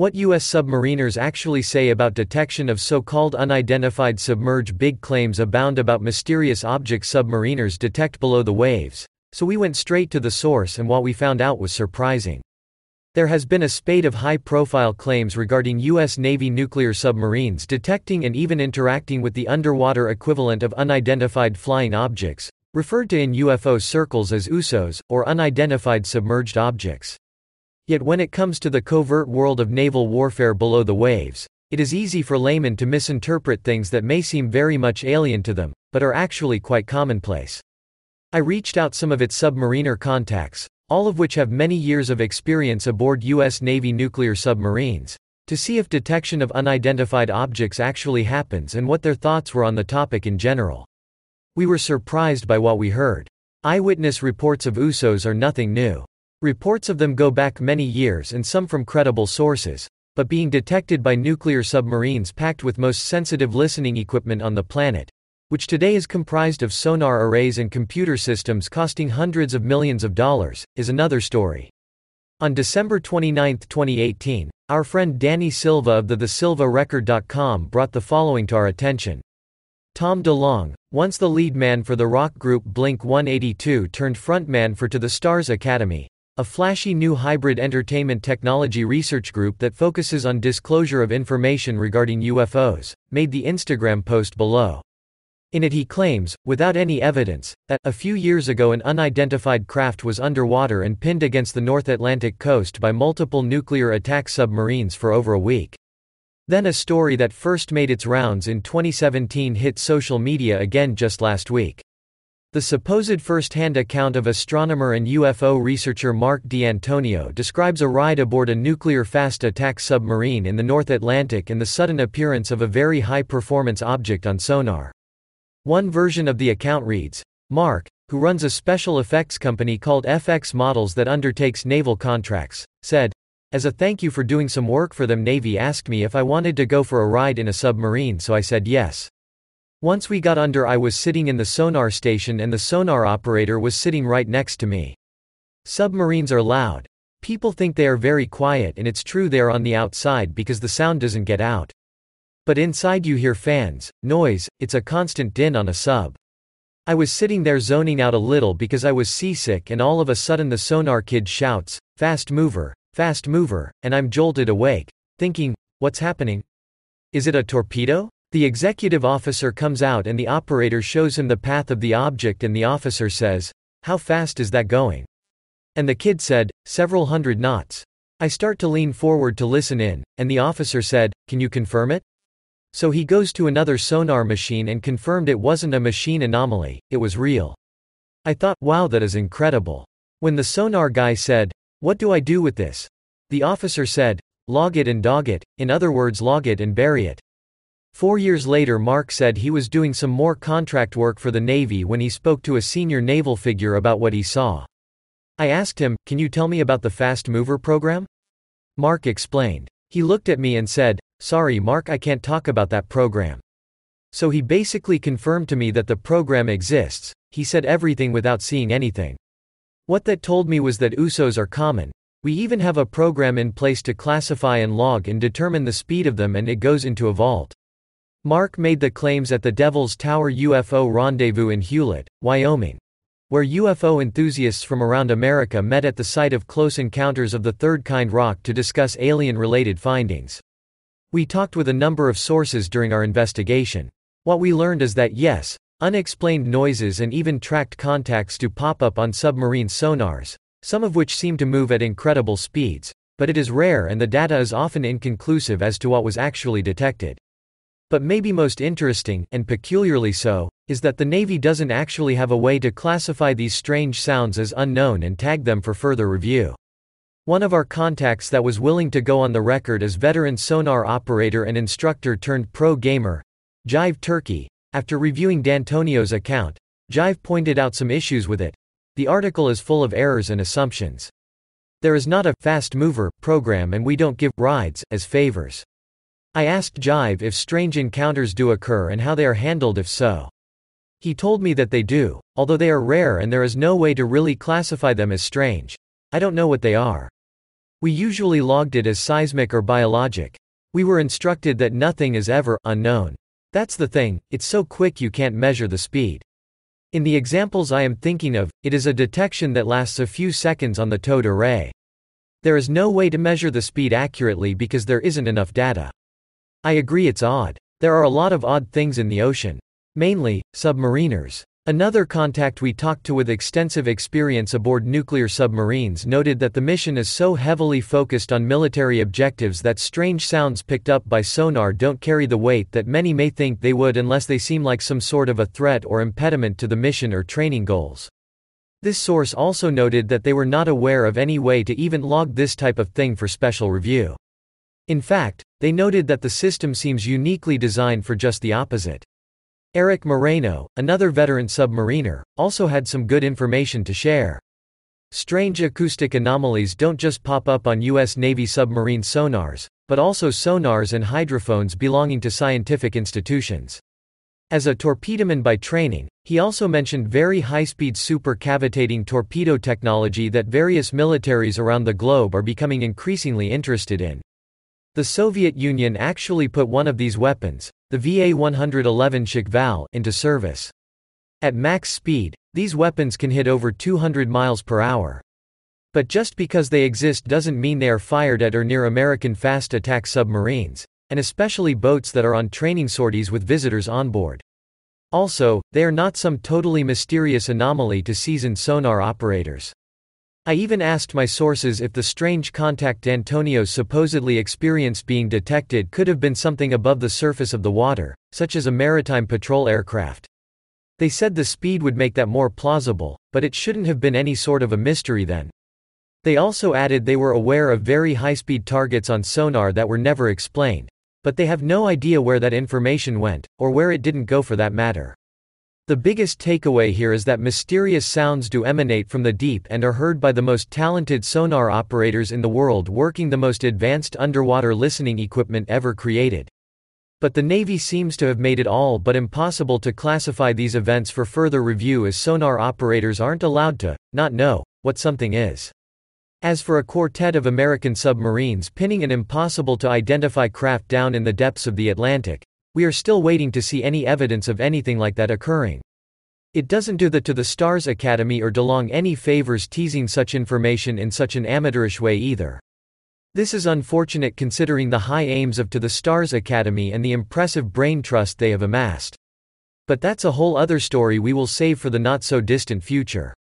What U.S. submariners actually say about detection of so-called unidentified submerged big claims abound about mysterious objects submariners detect below the waves, so we went straight to the source and what we found out was surprising. There has been a spate of high-profile claims regarding U.S. Navy nuclear submarines detecting and even interacting with the underwater equivalent of unidentified flying objects, referred to in UFO circles as USOs, or unidentified submerged objects. Yet when it comes to the covert world of naval warfare below the waves, it is easy for laymen to misinterpret things that may seem very much alien to them, but are actually quite commonplace. I reached out some of its submariner contacts, all of which have many years of experience aboard U.S. Navy nuclear submarines, to see if detection of unidentified objects actually happens and what their thoughts were on the topic in general. We were surprised by what we heard. Eyewitness reports of USOs are nothing new. Reports of them go back many years and some from credible sources, but being detected by nuclear submarines packed with most sensitive listening equipment on the planet, which today is comprised of sonar arrays and computer systems costing hundreds of millions of dollars, is another story. On December 29, 2018, our friend Danny Silva of the TheSilvaRecord.com brought the following to our attention. Tom DeLonge, once the lead man for the rock group Blink 182 turned frontman for To the Stars Academy, a flashy new hybrid entertainment technology research group that focuses on disclosure of information regarding UFOs, made the Instagram post below. In it he claims, without any evidence, that, a few years ago an unidentified craft was underwater and pinned against the North Atlantic coast by multiple nuclear attack submarines for over a week. Then a story that first made its rounds in 2017 hit social media again just last week. The supposed first-hand account of astronomer and UFO researcher Mark D'Antonio describes a ride aboard a nuclear fast attack submarine in the North Atlantic and the sudden appearance of a very high-performance object on sonar. One version of the account reads, Mark, who runs a special effects company called FX Models that undertakes naval contracts, said, As a thank you for doing some work for them Navy asked me if I wanted to go for a ride in a submarine so I said yes. Once we got under I was sitting in the sonar station and the sonar operator was sitting right next to me. Submarines are loud. People think they are very quiet and it's true they are on the outside because the sound doesn't get out. But inside you hear fans, noise, it's a constant din on a sub. I was sitting there zoning out a little because I was seasick and all of a sudden the sonar kid shouts, fast mover, fast mover, and I'm jolted awake, thinking, what's happening? Is it a torpedo? The executive officer comes out and the operator shows him the path of the object and the officer says, How fast is that going? And the kid said, Several hundred knots. I start to lean forward to listen in, and the officer said, Can you confirm it? So he goes to another sonar machine and confirmed it wasn't a machine anomaly, it was real. I thought, wow, that is incredible. When the sonar guy said, What do I do with this? The officer said, Log it and dog it, in other words, log it and bury it. Four years later Mark said he was doing some more contract work for the Navy when he spoke to a senior naval figure about what he saw. I asked him, can you tell me about the Fast Mover program? Mark explained. He looked at me and said, sorry Mark I can't talk about that program. So he basically confirmed to me that the program exists, he said everything without seeing anything. What that told me was that USOs are common. We even have a program in place to classify and log and determine the speed of them and it goes into a vault. Mark made the claims at the Devil's Tower UFO Rendezvous in Hulett, Wyoming, where UFO enthusiasts from around America met at the site of Close Encounters of the Third Kind rock to discuss alien-related findings. We talked with a number of sources during our investigation. What we learned is that yes, unexplained noises and even tracked contacts do pop up on submarine sonars, some of which seem to move at incredible speeds, but it is rare and the data is often inconclusive as to what was actually detected. But maybe most interesting, and peculiarly so, is that the Navy doesn't actually have a way to classify these strange sounds as unknown and tag them for further review. One of our contacts that was willing to go on the record as veteran sonar operator and instructor turned pro gamer, Jive Turkey, after reviewing D'Antonio's account, Jive pointed out some issues with it. The article is full of errors and assumptions. There is not a fast mover program and we don't give rides as favors. I asked Jive if strange encounters do occur and how they are handled if so. He told me that they do, although they are rare and there is no way to really classify them as strange. I don't know what they are. We usually logged it as seismic or biologic. We were instructed that nothing is ever unknown. That's the thing, it's so quick you can't measure the speed. In the examples I am thinking of, it is a detection that lasts a few seconds on the towed array. There is no way to measure the speed accurately because there isn't enough data. I agree it's odd. There are a lot of odd things in the ocean. Mainly, submariners. Another contact we talked to with extensive experience aboard nuclear submarines noted that the mission is so heavily focused on military objectives that strange sounds picked up by sonar don't carry the weight that many may think they would unless they seem like some sort of a threat or impediment to the mission or training goals. This source also noted that they were not aware of any way to even log this type of thing for special review. In fact, they noted that the system seems uniquely designed for just the opposite. Eric Moreno, another veteran submariner, also had some good information to share. Strange acoustic anomalies don't just pop up on U.S. Navy submarine sonars, but also sonars and hydrophones belonging to scientific institutions. As a torpedoman by training, he also mentioned very high-speed supercavitating torpedo technology that various militaries around the globe are becoming increasingly interested in. The Soviet Union actually put one of these weapons, the VA-111 Shkval, into service. At max speed, these weapons can hit over 200 miles per hour. But just because they exist doesn't mean they are fired at or near American fast attack submarines, and especially boats that are on training sorties with visitors on board. Also, they are not some totally mysterious anomaly to seasoned sonar operators. I even asked my sources if the strange contact Antonio supposedly experienced being detected could have been something above the surface of the water, such as a maritime patrol aircraft. They said the speed would make that more plausible, but it shouldn't have been any sort of a mystery then. They also added they were aware of very high-speed targets on sonar that were never explained, but they have no idea where that information went, or where it didn't go for that matter. The biggest takeaway here is that mysterious sounds do emanate from the deep and are heard by the most talented sonar operators in the world working the most advanced underwater listening equipment ever created. But the Navy seems to have made it all but impossible to classify these events for further review as sonar operators aren't allowed to not know what something is. As for a quartet of American submarines pinning an impossible to identify craft down in the depths of the Atlantic, we are still waiting to see any evidence of anything like that occurring. It doesn't do the to the Stars Academy or DeLonge any favors teasing such information in such an amateurish way either. This is unfortunate considering the high aims of To the Stars Academy and the impressive brain trust they have amassed. But that's a whole other story we will save for the not so distant future.